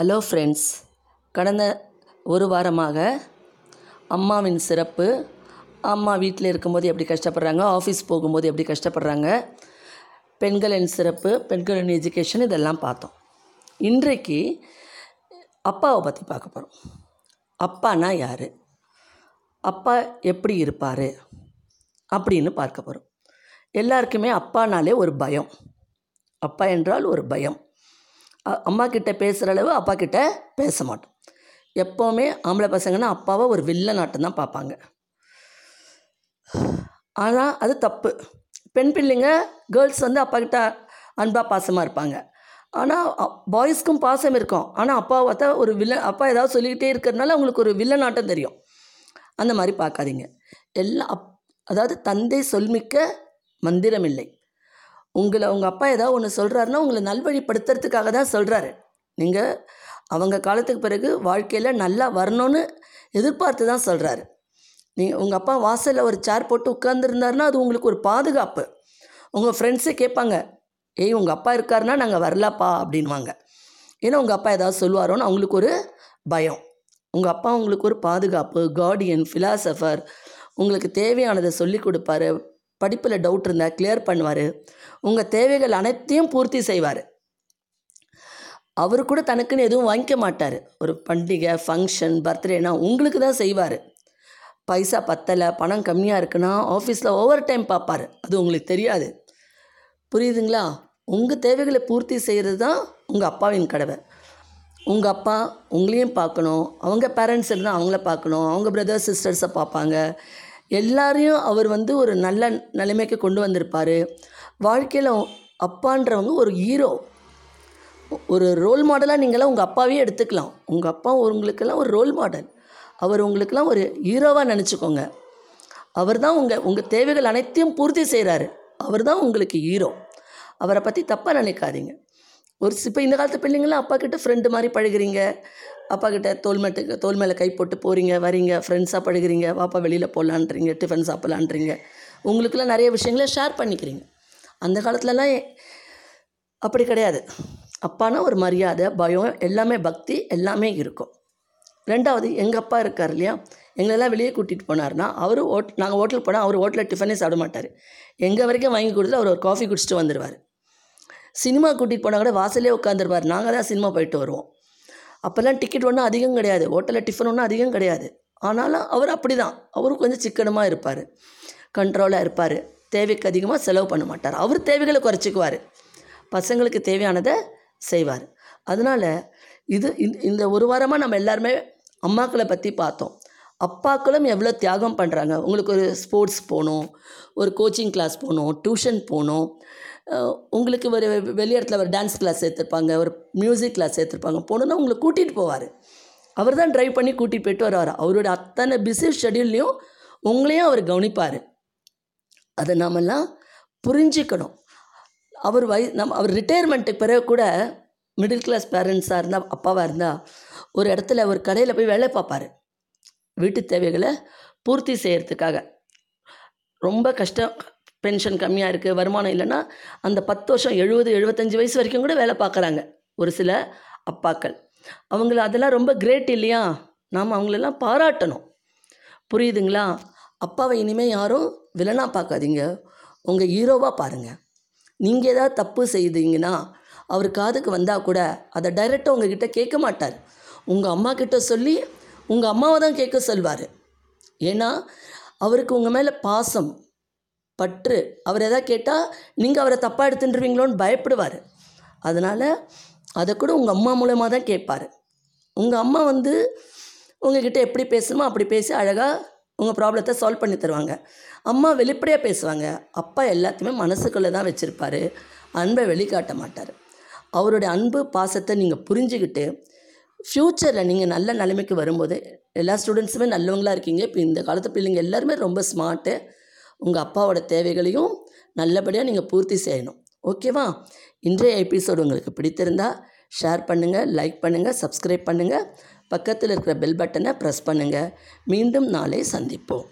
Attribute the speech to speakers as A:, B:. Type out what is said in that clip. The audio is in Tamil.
A: Hello friends. கடந்த ஒரு வாரமாக அம்மாவின் சிறப்பு அம்மா வீட்டில் இருக்கும்போது எப்படி கஷ்டப்படுறாங்க ஆஃபீஸ் போகும்போது எப்படி கஷ்டப்படுறாங்க பெண்களின் சிறப்பு பெண்களின் எஜுகேஷன் இதெல்லாம் பார்த்தோம். இன்றைக்கு அப்பாவை பற்றி பார்க்க போகிறோம் அப்பானா யார்? அப்பா எப்படி இருப்பார்? அப்படின்னு பார்க்க போகிறோம் எல்லாருக்குமே அப்பானாலே ஒரு பயம். அப்பா என்றால் ஒரு பயம். அம்மா கிட்ட பேசுகிற அளவு அப்பா கிட்ட பேச மாட்டோம். எப்போவுமே ஆம்பளை பசங்கன்னா அப்பாவை ஒரு வில்லனாட்டம் தான் பார்ப்பாங்க. ஆனால் அது தப்பு. பெண் பிள்ளைங்க கேர்ள்ஸ் வந்து அப்பா கிட்ட அன்பாக பாசமாக இருப்பாங்க ஆனால் பாய்ஸ்க்கும் பாசம் இருக்கும். ஆனால் அப்பாவை பார்த்தா ஒரு வில்ல அப்பா ஏதாவது சொல்லிக்கிட்டே இருக்கிறதுனால அவங்களுக்கு ஒரு வில்லனாட்டம் தெரியும். அந்த மாதிரி பார்க்காதீங்க. எல்லாம் அப் அதாவது தந்தை சொல்மிக்க மந்திரம் இல்லை. உங்களை உங்கள் அப்பா ஏதாவது ஒன்று சொல்கிறாருன்னா உங்களை நல்வழிப்படுத்துறதுக்காக தான் சொல்கிறாரு நீங்கள் அவங்க காலத்துக்கு பிறகு வாழ்க்கையில் நல்லா வரணும்னு எதிர்பார்த்து தான் சொல்கிறாரு நீங்கள் உங்கள் அப்பா வாசலில் ஒரு சேர் போட்டு உட்காந்துருந்தாருன்னா அது உங்களுக்கு ஒரு பாதுகாப்பு. உங்கள் ஃப்ரெண்ட்ஸே கேட்பாங்க ஏய் உங்கள் அப்பா இருக்காருன்னா நாங்கள் வரலப்பா அப்படின்வாங்க ஏன்னா உங்கள் அப்பா ஏதாவது சொல்லுவாரோன்னு அவங்களுக்கு ஒரு பயம். உங்கள் அப்பா உங்களுக்கு ஒரு பாதுகாப்பு கார்டியன் ஃபிலாசபர் உங்களுக்கு தேவையானதை சொல்லி கொடுப்பாரு. படிப்பில் டவுட் இருந்தால் கிளியர் பண்ணுவார். உங்கள் தேவைகள் அனைத்தையும் பூர்த்தி செய்வார். அவர் கூட தனக்குன்னு எதுவும் வாங்கிக்க மாட்டார். ஒரு பண்டிகை ஃபங்க்ஷன் பர்த்டேனா உங்களுக்கு தான் செய்வார். பைசா பத்தலை பணம் கம்மியாக இருக்குன்னா ஆஃபீஸில் ஓவர் டைம் பார்ப்பார் அது உங்களுக்கு தெரியாது. புரியுதுங்களா? உங்கள் தேவைகளை பூர்த்தி செய்கிறது தான் உங்கள் அப்பாவின் கடவை உங்கள் அப்பா உங்களையும் பார்க்கணும். அவங்க பேரண்ட்ஸ் இருந்தால் அவங்கள பார்க்கணும். அவங்க பிரதர்ஸ் சிஸ்டர்ஸை பார்ப்பாங்க. எல்லாரையும் அவர் வந்து ஒரு நல்ல நிலைமைக்கு கொண்டு வந்திருப்பார். வாழ்க்கையில் அப்பான்றவங்க ஒரு ஹீரோ ஒரு ரோல் மாடலாக நீங்களாம் உங்கள் அப்பாவே எடுத்துக்கலாம். உங்கள் அப்பா உங்களுக்கெல்லாம் ஒரு ரோல் மாடல் அவர் உங்களுக்கெல்லாம் ஒரு ஹீரோவாக நினச்சிக்கோங்க. அவர் தான் உங்கள் உங்கள் தேவைகள் அனைத்தையும் பூர்த்தி செய்கிறாரு அவர் தான் உங்களுக்கு ஹீரோ அவரை பற்றி தப்பாக நினைக்காதீங்க. ஒரு இப்போ இந்த காலத்து பிள்ளைங்களாம் அப்பா கிட்ட ஃப்ரெண்டு மாதிரி பழகுறீங்க. அப்பா கிட்ட தோல் மேட்டுக்கு தோல் மேலே கை போட்டு போகிறீங்க வரீங்க ஃப்ரெண்ட்ஸாக பழகுறீங்க வாப்பா வெளியில் போகலான்றீங்க டிஃபன் சாப்பிட்லான்றீங்க. உங்களுக்குலாம் நிறைய விஷயங்களை ஷேர் பண்ணிக்கிறீங்க. அந்த காலத்துலலாம் அப்படி கிடையாது. அப்பானா ஒரு மரியாதை பயம் எல்லாமே பக்தி எல்லாமே இருக்கும். ரெண்டாவது எங்கள் அப்பா இருக்கார் இல்லையா? எங்களெல்லாம் வெளியே கூட்டிகிட்டு போனார்னா அவர் ஓட் நாங்கள் ஹோட்டலுக்கு போனால் அவர் ஹோட்டலில் டிஃபனே சாப்பிட மாட்டார். எங்கள் வரைக்கும் வாங்கி கொடுத்து அவர் ஒரு காஃபி குடிச்சிட்டு வந்துடுவார் சினிமா கூட்டிகிட்டு போனால் கூட வாசலே உட்காந்துருப்பார் நாங்கள் தான் சினிமா போயிட்டு வருவோம். அப்போல்லாம் டிக்கெட் ஒன்றும் அதிகம் கிடையாது. ஹோட்டலில் டிஃபன் ஒன்றும் அதிகம் கிடையாது. ஆனாலும் அவர் அப்படி தான் அவரும் கொஞ்சம் சிக்கனமாக இருப்பார். கண்ட்ரோலாக இருப்பார். தேவைக்கு அதிகமாக செலவு பண்ண மாட்டார். அவர் தேவைகளை குறைச்சிக்குவார். பசங்களுக்கு தேவையானதை செய்வார். அதனால் இது இந்த- இந்த ஒரு வாரமாக நம்ம எல்லாருமே அம்மாக்களை பற்றி பார்த்தோம். அப்பாக்களும் எவ்வளோ தியாகம் பண்ணுறாங்க உங்களுக்கு ஒரு ஸ்போர்ட்ஸ் போகணும் ஒரு கோச்சிங் கிளாஸ் போகணும் டியூஷன் போகணும். உங்களுக்கு ஒரு வெளி இடத்துல ஒரு டான்ஸ் கிளாஸ் சேர்த்துருப்பாங்க ஒரு மியூசிக் கிளாஸ் சேர்த்துருப்பாங்க. போகணுன்னா உங்களை கூட்டிகிட்டு போவார். அவர் தான் ட்ரைவ் பண்ணி கூட்டிகிட்டு போயிட்டு வருவார். அவரோட அத்தனை பிஸி ஷெடியூல்லையும் உங்களையும் அவர் கவனிப்பார். அதை நாமெல்லாம் புரிஞ்சுக்கணும். அவர் வய நம்ம அவர் ரிட்டையர்மெண்ட்டுக்கு பிறகு கூட மிடில் கிளாஸ் பேரண்ட்ஸாக இருந்தால் அப்பாவாக இருந்தால் ஒரு இடத்துல ஒரு கடையில் போய் வேலை பார்ப்பார். வீட்டு தேவைகளை பூர்த்தி செய்கிறதுக்காக ரொம்ப கஷ்டம் பென்ஷன் கம்மியாக இருக்குது வருமானம் இல்லைன்னா அந்த பத்து வருஷம் எழுபது எழுபத்தஞ்சி வயசு வரைக்கும் கூட வேலை பார்க்குறாங்க. ஒரு சில அப்பாக்கள். அவங்கள அதெல்லாம் ரொம்ப கிரேட் இல்லையா? நாம் அவங்களெல்லாம் பாராட்டணும். புரியுதுங்களா? அப்பாவை இனிமேல் யாரும் வில்லனாக பார்க்காதீங்க. உங்கள் ஹீரோவாக பாருங்கள் நீங்கள் ஏதாவது தப்பு செய்தீங்கன்னா அவர் காதுக்கு வந்தால் கூட அதை டைரெக்டாக உங்ககிட்ட கேட்க மாட்டார். உங்கள் அம்மா கிட்ட சொல்லி உங்கள் அம்மாவை தான் கேட்க சொல்வார். ஏன்னா அவருக்கு உங்கள் மேலே பாசம் பற்று. அவர் எதாவது கேட்டால் நீங்கள் அவரை தப்பாக எடுத்துட்டுருவீங்களோன்னு பயப்படுவார். அதனால் அதை கூட உங்கள் அம்மா மூலமாக தான் கேட்பார். உங்கள் அம்மா வந்து உங்ககிட்ட எப்படி பேசணுமோ அப்படி பேசி அழகாக உங்கள் ப்ராப்ளத்தை சால்வ் பண்ணி தருவாங்க. அம்மா வெளிப்படையாக பேசுவாங்க. அப்பா எல்லாத்தையுமே மனசுக்குள்ளே தான் வச்சுருப்பார். அன்பை வெளிக்காட்ட மாட்டார். அவருடைய அன்பு பாசத்தை நீங்கள் புரிஞ்சுக்கிட்டு ஃப்யூச்சரில் நீங்கள் நல்ல நிலைமைக்கு வரும்போது எல்லா ஸ்டூடெண்ட்ஸுமே நல்லவங்களா இருக்கீங்க. இப்போ இந்த காலத்து பிள்ளைங்க எல்லாருமே ரொம்ப ஸ்மார்ட்டு. உங்கள் அப்பாவோட தேவைகளையும் நல்லபடியாக நீங்கள் பூர்த்தி செய்யணும். ஓகேவா? இன்றைய எபிசோடு உங்களுக்கு பிடித்திருந்தா ஷேர் பண்ணுங்கள் லைக் பண்ணுங்கள் சப்ஸ்கிரைப் பண்ணுங்கள் பக்கத்தில் இருக்கிற பெல் பட்டனை ப்ரெஸ் பண்ணுங்கள் மீண்டும் நாளை சந்திப்போம்.